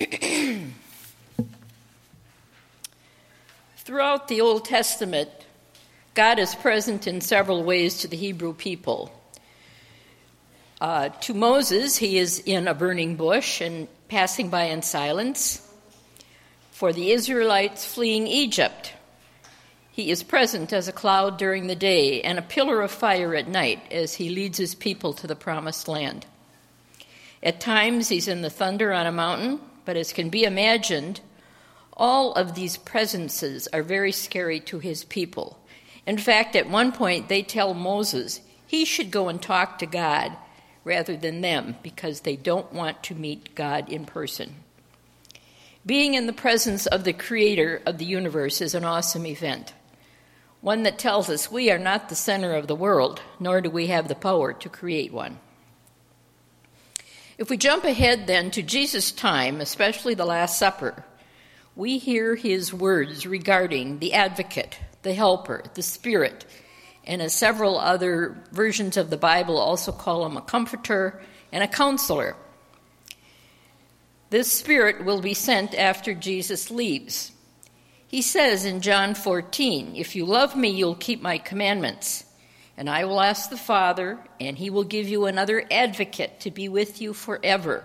Throughout the Old Testament, God is present in several ways to the Hebrew people. Uh, to Moses, he is in a burning bush and passing by in silence. For the Israelites fleeing Egypt, he is present as a cloud during the day and a pillar of fire at night as he leads his people to the promised land. At times, he's in the thunder on a mountain, but as can be imagined, all of these presences are very scary to his people. In fact, at one point, they tell Moses he should go and talk to God rather than them because they don't want to meet God in person. Being in the presence of the creator of the universe is an awesome event, one that tells us we are not the center of the world, nor do we have the power to create one. If we jump ahead then to Jesus' time, especially the Last Supper, we hear his words regarding the advocate, the helper, the spirit, and as several other versions of the Bible also call him a comforter and a counselor. This Spirit will be sent after Jesus leaves. He says in John 14, If you love me, you'll keep my commandments. And I will ask the Father, and he will give you another advocate to be with you forever.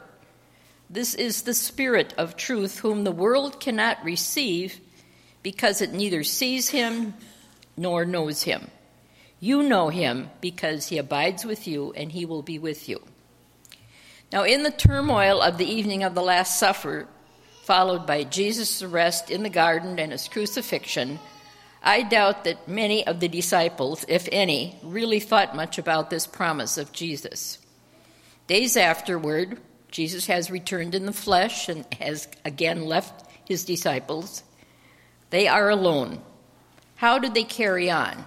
This is the Spirit of truth, whom the world cannot receive because it neither sees him nor knows him. You know him because he abides with you and he will be with you. Now, in the turmoil of the evening of the Last Supper, followed by Jesus' arrest in the garden and his crucifixion, I doubt that many of the disciples, if any, really thought much about this promise of Jesus. Days afterward, Jesus has returned in the flesh and has again left his disciples. They are alone. How did they carry on?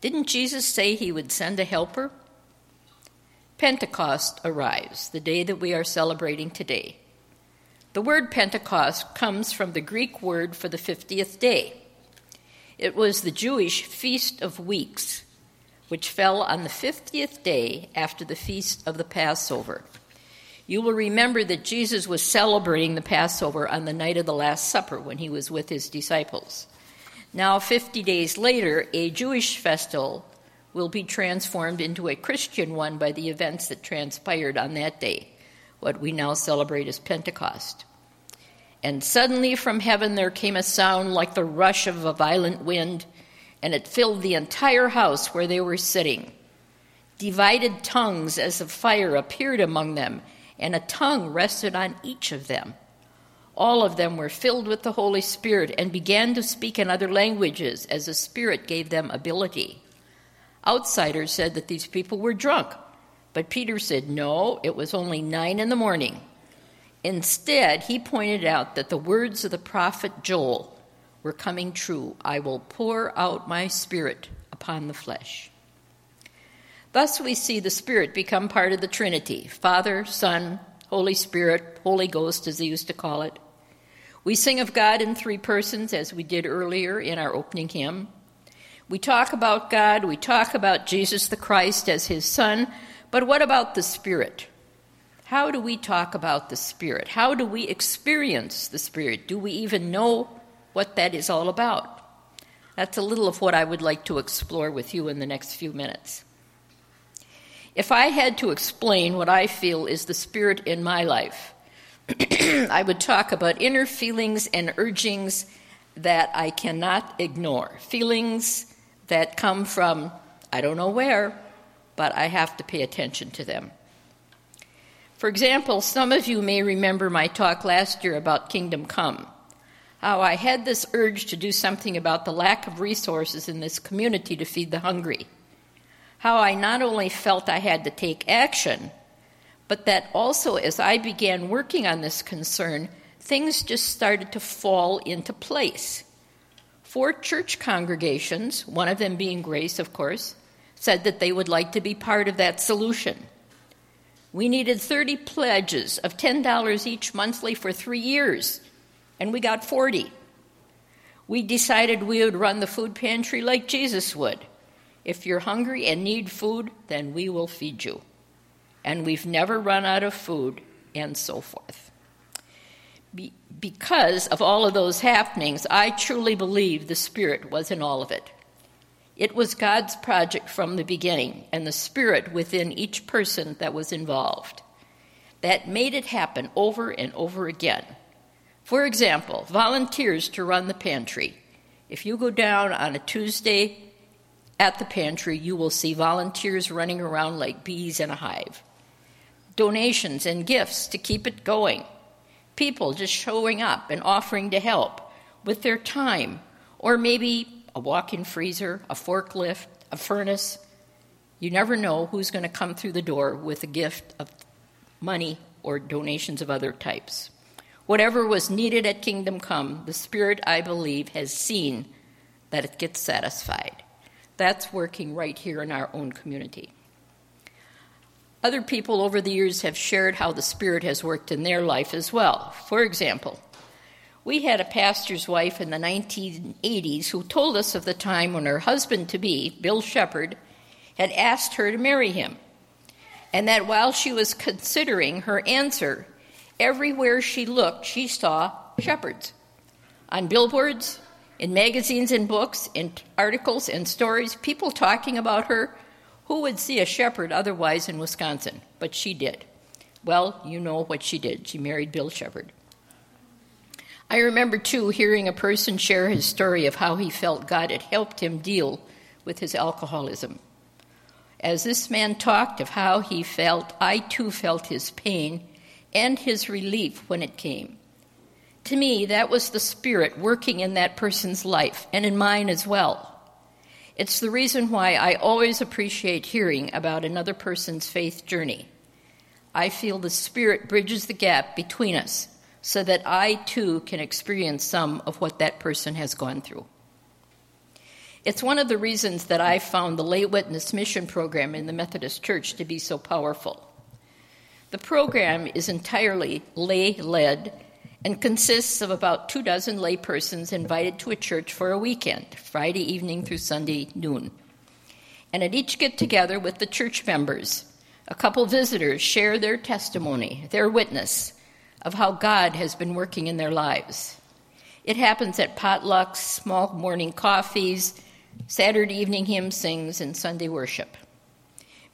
Didn't Jesus say he would send a helper? Pentecost arrives, the day that we are celebrating today. The word Pentecost comes from the Greek word for the 50th day. It was the Jewish Feast of Weeks, which fell on the 50th day after the feast of the Passover. You will remember that Jesus was celebrating the Passover on the night of the Last Supper when he was with his disciples. Now, 50 days later, a Jewish festival will be transformed into a Christian one by the events that transpired on that day, what we now celebrate as Pentecost. And suddenly from heaven there came a sound like the rush of a violent wind, and it filled the entire house where they were sitting. Divided tongues as of fire appeared among them, and a tongue rested on each of them. All of them were filled with the Holy Spirit and began to speak in other languages as the Spirit gave them ability. Outsiders said that these people were drunk, but Peter said, no, it was only nine in the morning. Instead, he pointed out that the words of the prophet Joel were coming true I will pour out my Spirit upon the flesh. Thus, we see the Spirit become part of the Trinity Father, Son, Holy Spirit, Holy Ghost, as they used to call it. We sing of God in three persons, as we did earlier in our opening hymn. We talk about God, we talk about Jesus the Christ as his Son, but what about the Spirit? How do we talk about the Spirit? How do we experience the Spirit? Do we even know what that is all about? That's a little of what I would like to explore with you in the next few minutes. If I had to explain what I feel is the spirit in my life, I would talk about inner feelings and urgings that I cannot ignore. Feelings that come from I don't know where, but I have to pay attention to them. For example, some of you may remember my talk last year about Kingdom Come, how I had this urge to do something about the lack of resources in this community to feed the hungry how I not only felt I had to take action, but that also as I began working on this concern, things just started to fall into place. Four church congregations, one of them being Grace, of course, said that they would like to be part of that solution. We needed 30 pledges of $10 each monthly for three years, and we got 40. We decided we would run the food pantry like Jesus would. If you're hungry and need food, then we will feed you. And we've never run out of food, and so forth. because of all of those happenings, I truly believe the Spirit was in all of it. It was God's project from the beginning, and the Spirit within each person that was involved. That made it happen over and over again. For example, volunteers to run the pantry. If you go down on a Tuesday at the pantry, you will see volunteers running around like bees in a hive. Donations and gifts to keep it going. People just showing up and offering to help with their time, or maybe a walk in freezer, a forklift, a furnace. You never know who's going to come through the door with a gift of money or donations of other types. Whatever was needed at Kingdom Come, the Spirit, I believe, has seen that it gets satisfied. That's working right here in our own community. Other people over the years have shared how the Spirit has worked in their life as well. For example, we had a pastor's wife in the 1980s who told us of the time when her husband to be, Bill Shepard, had asked her to marry him, and that while she was considering her answer, Everywhere she looked, she saw shepherds. On billboards, in magazines and books, in articles and stories, people talking about her. Who would see a shepherd otherwise in Wisconsin? But she did. Well, you know what she did. She married Bill Shepard. I remember, too, hearing a person share his story of how he felt God had helped him deal with his alcoholism. As this man talked of how he felt, I too felt his pain and his relief when it came. To me, that was the Spirit working in that person's life and in mine as well. It's the reason why I always appreciate hearing about another person's faith journey. I feel the Spirit bridges the gap between us so that I too can experience some of what that person has gone through. It's one of the reasons that I found the lay witness mission program in the Methodist Church to be so powerful. The program is entirely lay led and consists of about two dozen lay persons invited to a church for a weekend, Friday evening through Sunday noon. And at each get together with the church members, a couple visitors share their testimony, their witness of how God has been working in their lives. It happens at potlucks, small morning coffees, Saturday evening hymn sings, and Sunday worship.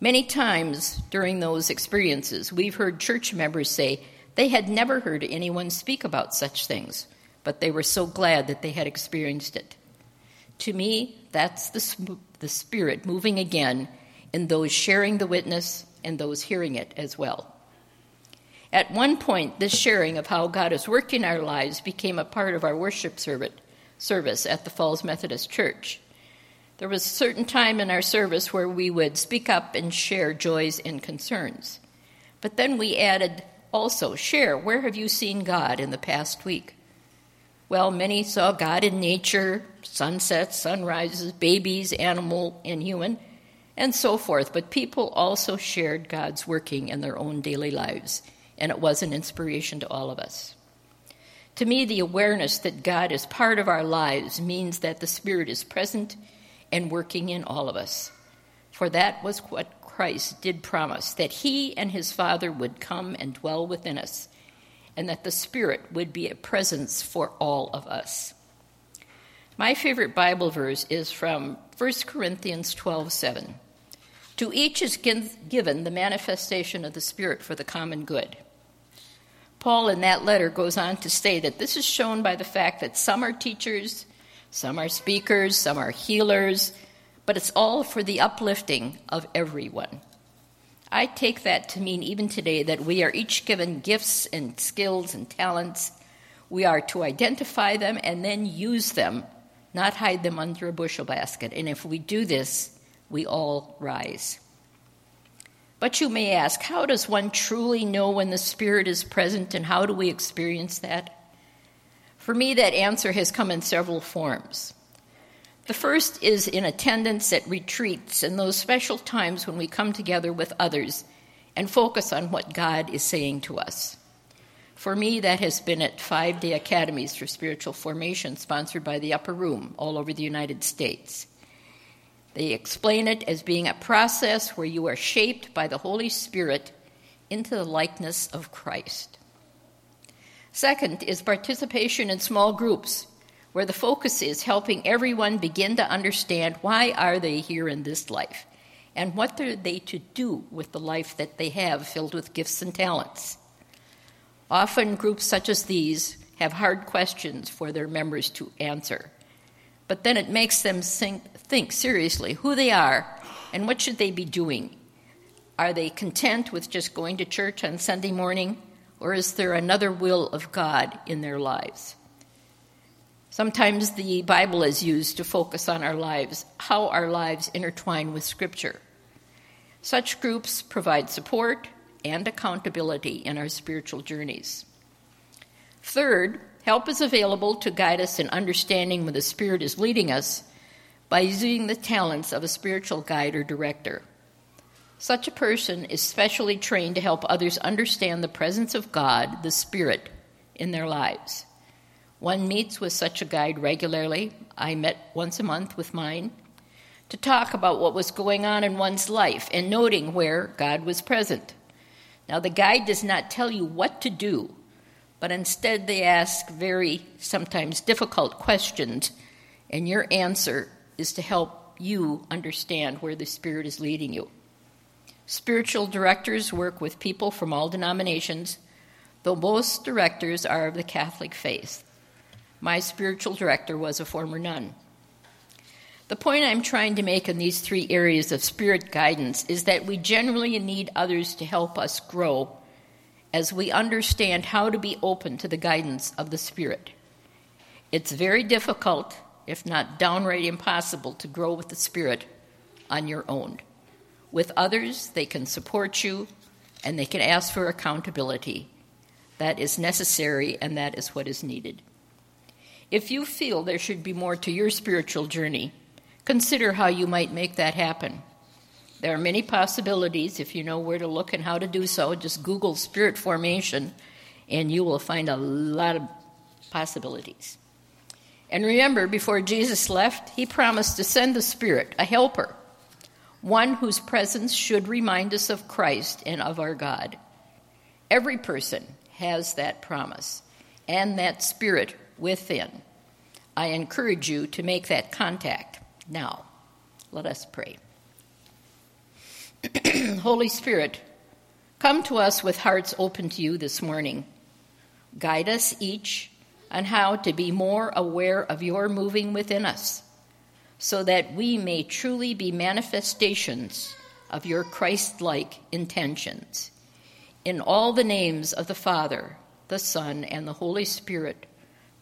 Many times during those experiences, we've heard church members say they had never heard anyone speak about such things, but they were so glad that they had experienced it. To me, that's the, the Spirit moving again in those sharing the witness and those hearing it as well. At one point, this sharing of how God has worked in our lives became a part of our worship service at the Falls Methodist Church. There was a certain time in our service where we would speak up and share joys and concerns. But then we added also, share, where have you seen God in the past week? Well, many saw God in nature, sunsets, sunrises, babies, animal and human, and so forth. But people also shared God's working in their own daily lives, and it was an inspiration to all of us. To me, the awareness that God is part of our lives means that the Spirit is present and working in all of us. For that was what Christ did promise that he and his Father would come and dwell within us, and that the Spirit would be a presence for all of us. My favorite Bible verse is from 1 Corinthians 12 7. To each is given the manifestation of the Spirit for the common good. Paul, in that letter, goes on to say that this is shown by the fact that some are teachers, some are speakers, some are healers, but it's all for the uplifting of everyone. I take that to mean even today that we are each given gifts and skills and talents. We are to identify them and then use them, not hide them under a bushel basket. And if we do this, we all rise. But you may ask, how does one truly know when the Spirit is present and how do we experience that? For me, that answer has come in several forms. The first is in attendance at retreats and those special times when we come together with others and focus on what God is saying to us. For me, that has been at five day academies for spiritual formation sponsored by the Upper Room all over the United States. They explain it as being a process where you are shaped by the Holy Spirit into the likeness of Christ. Second is participation in small groups where the focus is helping everyone begin to understand why are they here in this life and what are they to do with the life that they have filled with gifts and talents. Often groups such as these have hard questions for their members to answer. But then it makes them think, think seriously who they are and what should they be doing. Are they content with just going to church on Sunday morning, or is there another will of God in their lives? Sometimes the Bible is used to focus on our lives, how our lives intertwine with Scripture. Such groups provide support and accountability in our spiritual journeys. Third, help is available to guide us in understanding when the Spirit is leading us by using the talents of a spiritual guide or director. Such a person is specially trained to help others understand the presence of God, the Spirit, in their lives. One meets with such a guide regularly. I met once a month with mine to talk about what was going on in one's life and noting where God was present. Now, the guide does not tell you what to do, but instead they ask very, sometimes difficult questions, and your answer is to help you understand where the Spirit is leading you. Spiritual directors work with people from all denominations, though most directors are of the Catholic faith. My spiritual director was a former nun. The point I'm trying to make in these three areas of spirit guidance is that we generally need others to help us grow as we understand how to be open to the guidance of the Spirit. It's very difficult, if not downright impossible, to grow with the Spirit on your own. With others, they can support you and they can ask for accountability. That is necessary and that is what is needed. If you feel there should be more to your spiritual journey, Consider how you might make that happen. There are many possibilities if you know where to look and how to do so. Just Google spirit formation and you will find a lot of possibilities. And remember, before Jesus left, he promised to send the Spirit, a helper, one whose presence should remind us of Christ and of our God. Every person has that promise and that Spirit within. I encourage you to make that contact. Now, let us pray. Holy Spirit, come to us with hearts open to you this morning. Guide us each on how to be more aware of your moving within us, so that we may truly be manifestations of your Christ like intentions. In all the names of the Father, the Son, and the Holy Spirit,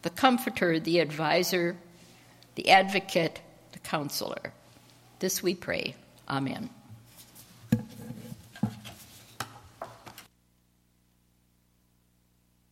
the Comforter, the Advisor, the Advocate, the Counselor. This we pray. Amen.